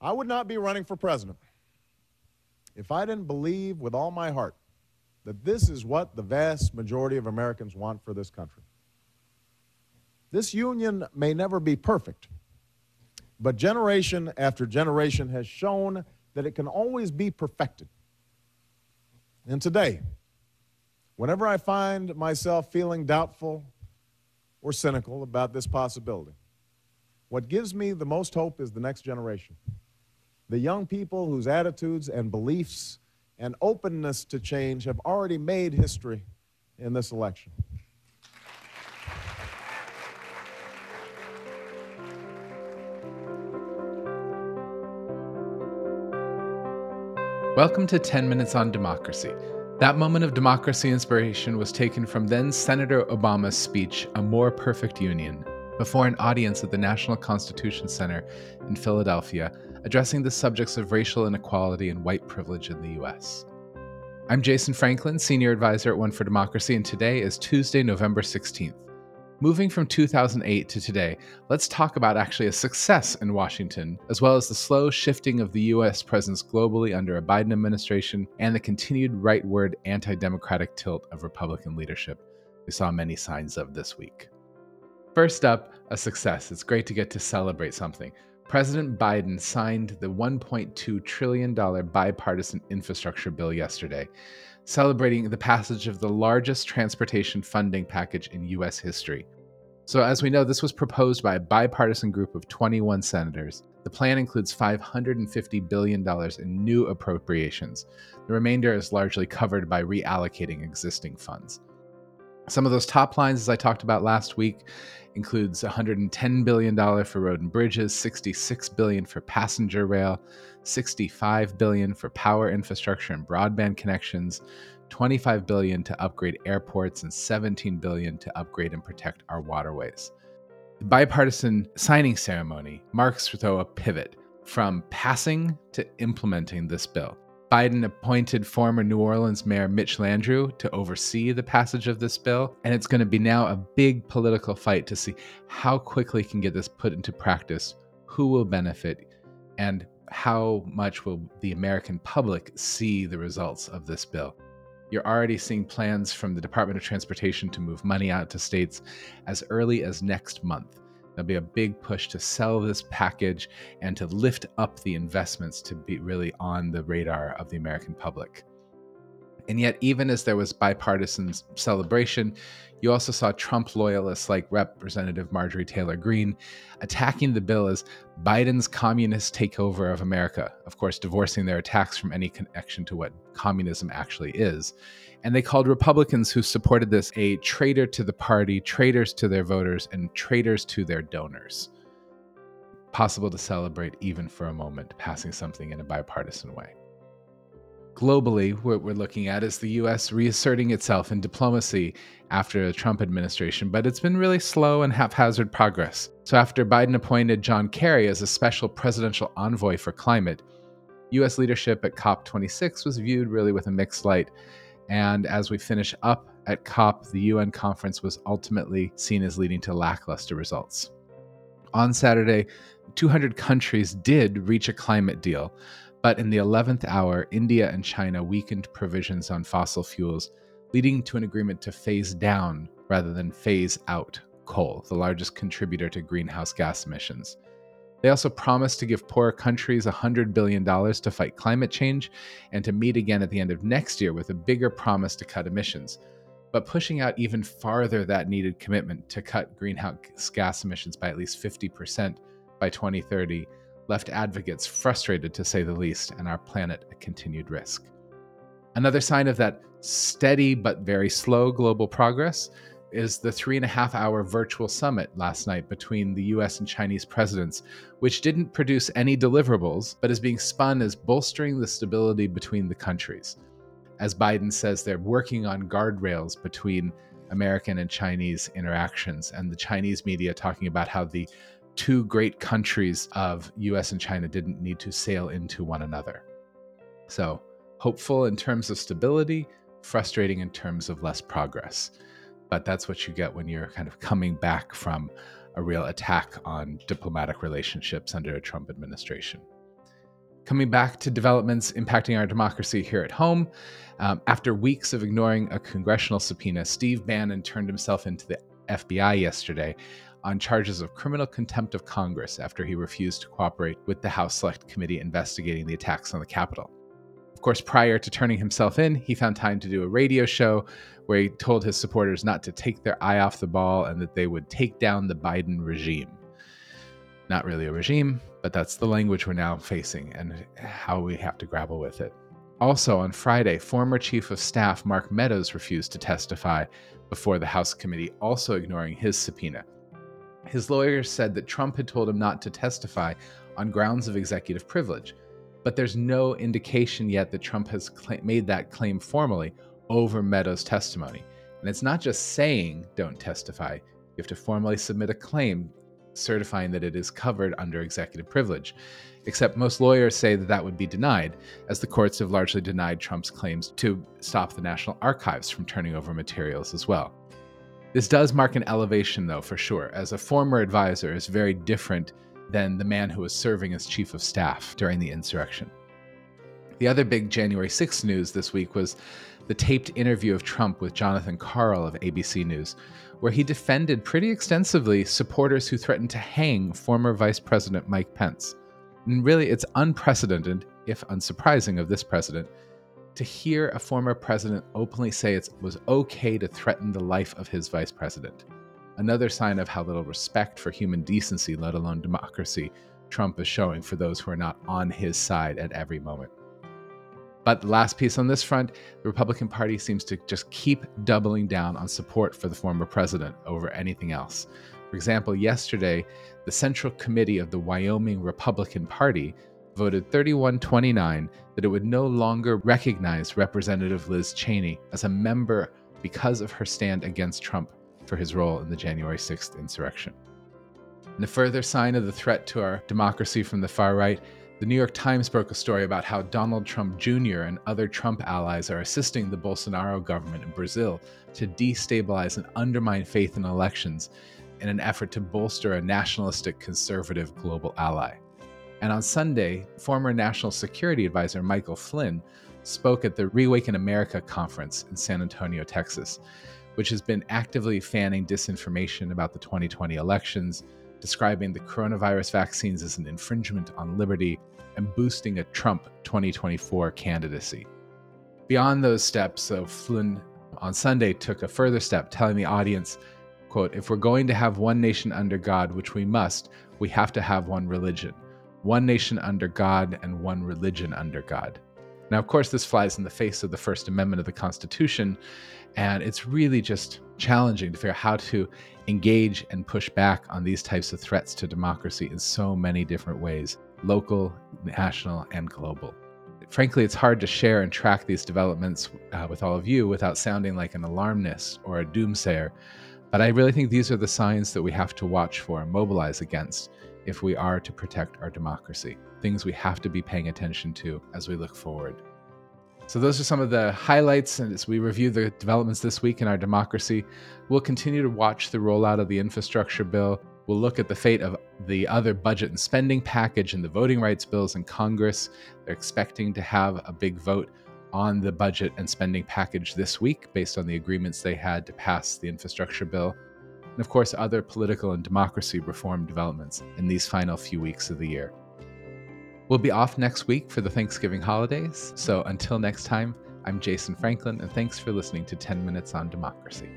I would not be running for president if I didn't believe with all my heart that this is what the vast majority of Americans want for this country. This union may never be perfect, but generation after generation has shown that it can always be perfected. And today, whenever I find myself feeling doubtful or cynical about this possibility, what gives me the most hope is the next generation. The young people whose attitudes and beliefs and openness to change have already made history in this election. Welcome to 10 Minutes on Democracy. That moment of democracy inspiration was taken from then Senator Obama's speech, A More Perfect Union, before an audience at the National Constitution Center in Philadelphia, addressing the subjects of racial inequality and white privilege in the U.S. I'm Jason Franklin, Senior Advisor at One for Democracy, and today is Tuesday, November 16th. Moving from 2008 to today, let's talk about actually a success in Washington, as well as the slow shifting of the U.S. presence globally under a Biden administration and the continued rightward anti democratic tilt of Republican leadership we saw many signs of this week. First up, a success. It's great to get to celebrate something. President Biden signed the $1.2 trillion bipartisan infrastructure bill yesterday celebrating the passage of the largest transportation funding package in U.S. history. So, as we know, this was proposed by a bipartisan group of 21 senators. The plan includes $550 billion in new appropriations. The remainder is largely covered by reallocating existing funds. Some of those top lines, as I talked about last week, includes $110 billion for road and bridges, 66 billion for passenger rail, 65 billion for power infrastructure and broadband connections, 25 billion to upgrade airports, and 17 billion to upgrade and protect our waterways. The bipartisan signing ceremony marks, though, a pivot from passing to implementing this bill. Biden appointed former New Orleans Mayor Mitch Landrieu to oversee the passage of this bill, and it's going to be now a big political fight to see how quickly can get this put into practice, who will benefit, and how much will the American public see the results of this bill. You're already seeing plans from the Department of Transportation to move money out to states as early as next month. There'll be a big push to sell this package and to lift up the investments to be really on the radar of the American public. And yet, even as there was bipartisan celebration, you also saw Trump loyalists like Representative Marjorie Taylor Greene attacking the bill as Biden's communist takeover of America, of course, divorcing their attacks from any connection to what communism actually is. And they called Republicans who supported this a traitor to the party, traitors to their voters, and traitors to their donors. Possible to celebrate even for a moment, passing something in a bipartisan way globally, what we're looking at is the US reasserting itself in diplomacy after the Trump administration, but it's been really slow and haphazard progress. So, after Biden appointed John Kerry as a special presidential envoy for climate, US leadership at COP26 was viewed really with a mixed light. And as we finish up at COP, the UN conference was ultimately seen as leading to lackluster results. On Saturday, 200 countries did reach a climate deal, but in the 11th hour, India and China weakened provisions on fossil fuels, leading to an agreement to phase down rather than phase out coal, the largest contributor to greenhouse gas emissions. They also promised to give poorer countries $100 billion to fight climate change and to meet again at the end of next year with a bigger promise to cut emissions, but pushing out even farther that needed commitment to cut greenhouse gas emissions by at least 50% by 2030 left advocates frustrated to say the least, and our planet at continued risk. Another sign of that steady but very slow global progress is the three and a half hour virtual summit last night between the US and Chinese presidents, which didn't produce any deliverables, but is being spun as bolstering the stability between the countries. As Biden says, they're working on guardrails between American and Chinese interactions, and the Chinese media talking about how the two great countries of US and China didn't need to sail into one another. So, hopeful in terms of stability, frustrating in terms of less progress. But that's what you get when you're kind of coming back from a real attack on diplomatic relationships under a Trump administration. Coming back to developments impacting our democracy here at home, um, after weeks of ignoring a congressional subpoena, Steve Bannon turned himself into the FBI yesterday on charges of criminal contempt of Congress after he refused to cooperate with the House Select Committee investigating the attacks on the Capitol. Of course, prior to turning himself in, he found time to do a radio show where he told his supporters not to take their eye off the ball and that they would take down the Biden regime. Not really a regime, but that's the language we're now facing and how we have to grapple with it. Also, on Friday, former Chief of Staff Mark Meadows refused to testify before the House committee, also ignoring his subpoena. His lawyers said that Trump had told him not to testify on grounds of executive privilege, but there's no indication yet that Trump has cl- made that claim formally over Meadows' testimony. And it's not just saying don't testify, you have to formally submit a claim certifying that it is covered under executive privilege except most lawyers say that that would be denied, as the courts have largely denied Trump's claims to stop the National Archives from turning over materials as well. This does mark an elevation, though, for sure, as a former advisor is very different than the man who was serving as chief of staff during the insurrection. The other big January 6th news this week was the taped interview of Trump with Jonathan Karl of ABC News, where he defended pretty extensively supporters who threatened to hang former Vice President Mike Pence. And really, it's unprecedented, if unsurprising, of this president to hear a former president openly say it was okay to threaten the life of his vice president. Another sign of how little respect for human decency, let alone democracy, Trump is showing for those who are not on his side at every moment. But the last piece on this front, the Republican Party seems to just keep doubling down on support for the former president over anything else. For example, yesterday, the Central Committee of the Wyoming Republican Party voted 31 29 that it would no longer recognize Representative Liz Cheney as a member because of her stand against Trump for his role in the January 6th insurrection. In a further sign of the threat to our democracy from the far right, the New York Times broke a story about how Donald Trump Jr. and other Trump allies are assisting the Bolsonaro government in Brazil to destabilize and undermine faith in elections in an effort to bolster a nationalistic conservative global ally. And on Sunday, former National Security Advisor Michael Flynn spoke at the Reawaken America conference in San Antonio, Texas, which has been actively fanning disinformation about the 2020 elections, describing the coronavirus vaccines as an infringement on liberty, and boosting a Trump 2024 candidacy. Beyond those steps, so Flynn on Sunday took a further step, telling the audience quote, if we're going to have one nation under God, which we must, we have to have one religion. One nation under God and one religion under God. Now, of course, this flies in the face of the First Amendment of the Constitution, and it's really just challenging to figure out how to engage and push back on these types of threats to democracy in so many different ways local, national, and global. Frankly, it's hard to share and track these developments uh, with all of you without sounding like an alarmist or a doomsayer. But I really think these are the signs that we have to watch for and mobilize against if we are to protect our democracy, things we have to be paying attention to as we look forward. So, those are some of the highlights. And as we review the developments this week in our democracy, we'll continue to watch the rollout of the infrastructure bill. We'll look at the fate of the other budget and spending package and the voting rights bills in Congress. They're expecting to have a big vote on the budget and spending package this week based on the agreements they had to pass the infrastructure bill. And of course, other political and democracy reform developments in these final few weeks of the year. We'll be off next week for the Thanksgiving holidays. So until next time, I'm Jason Franklin, and thanks for listening to 10 Minutes on Democracy.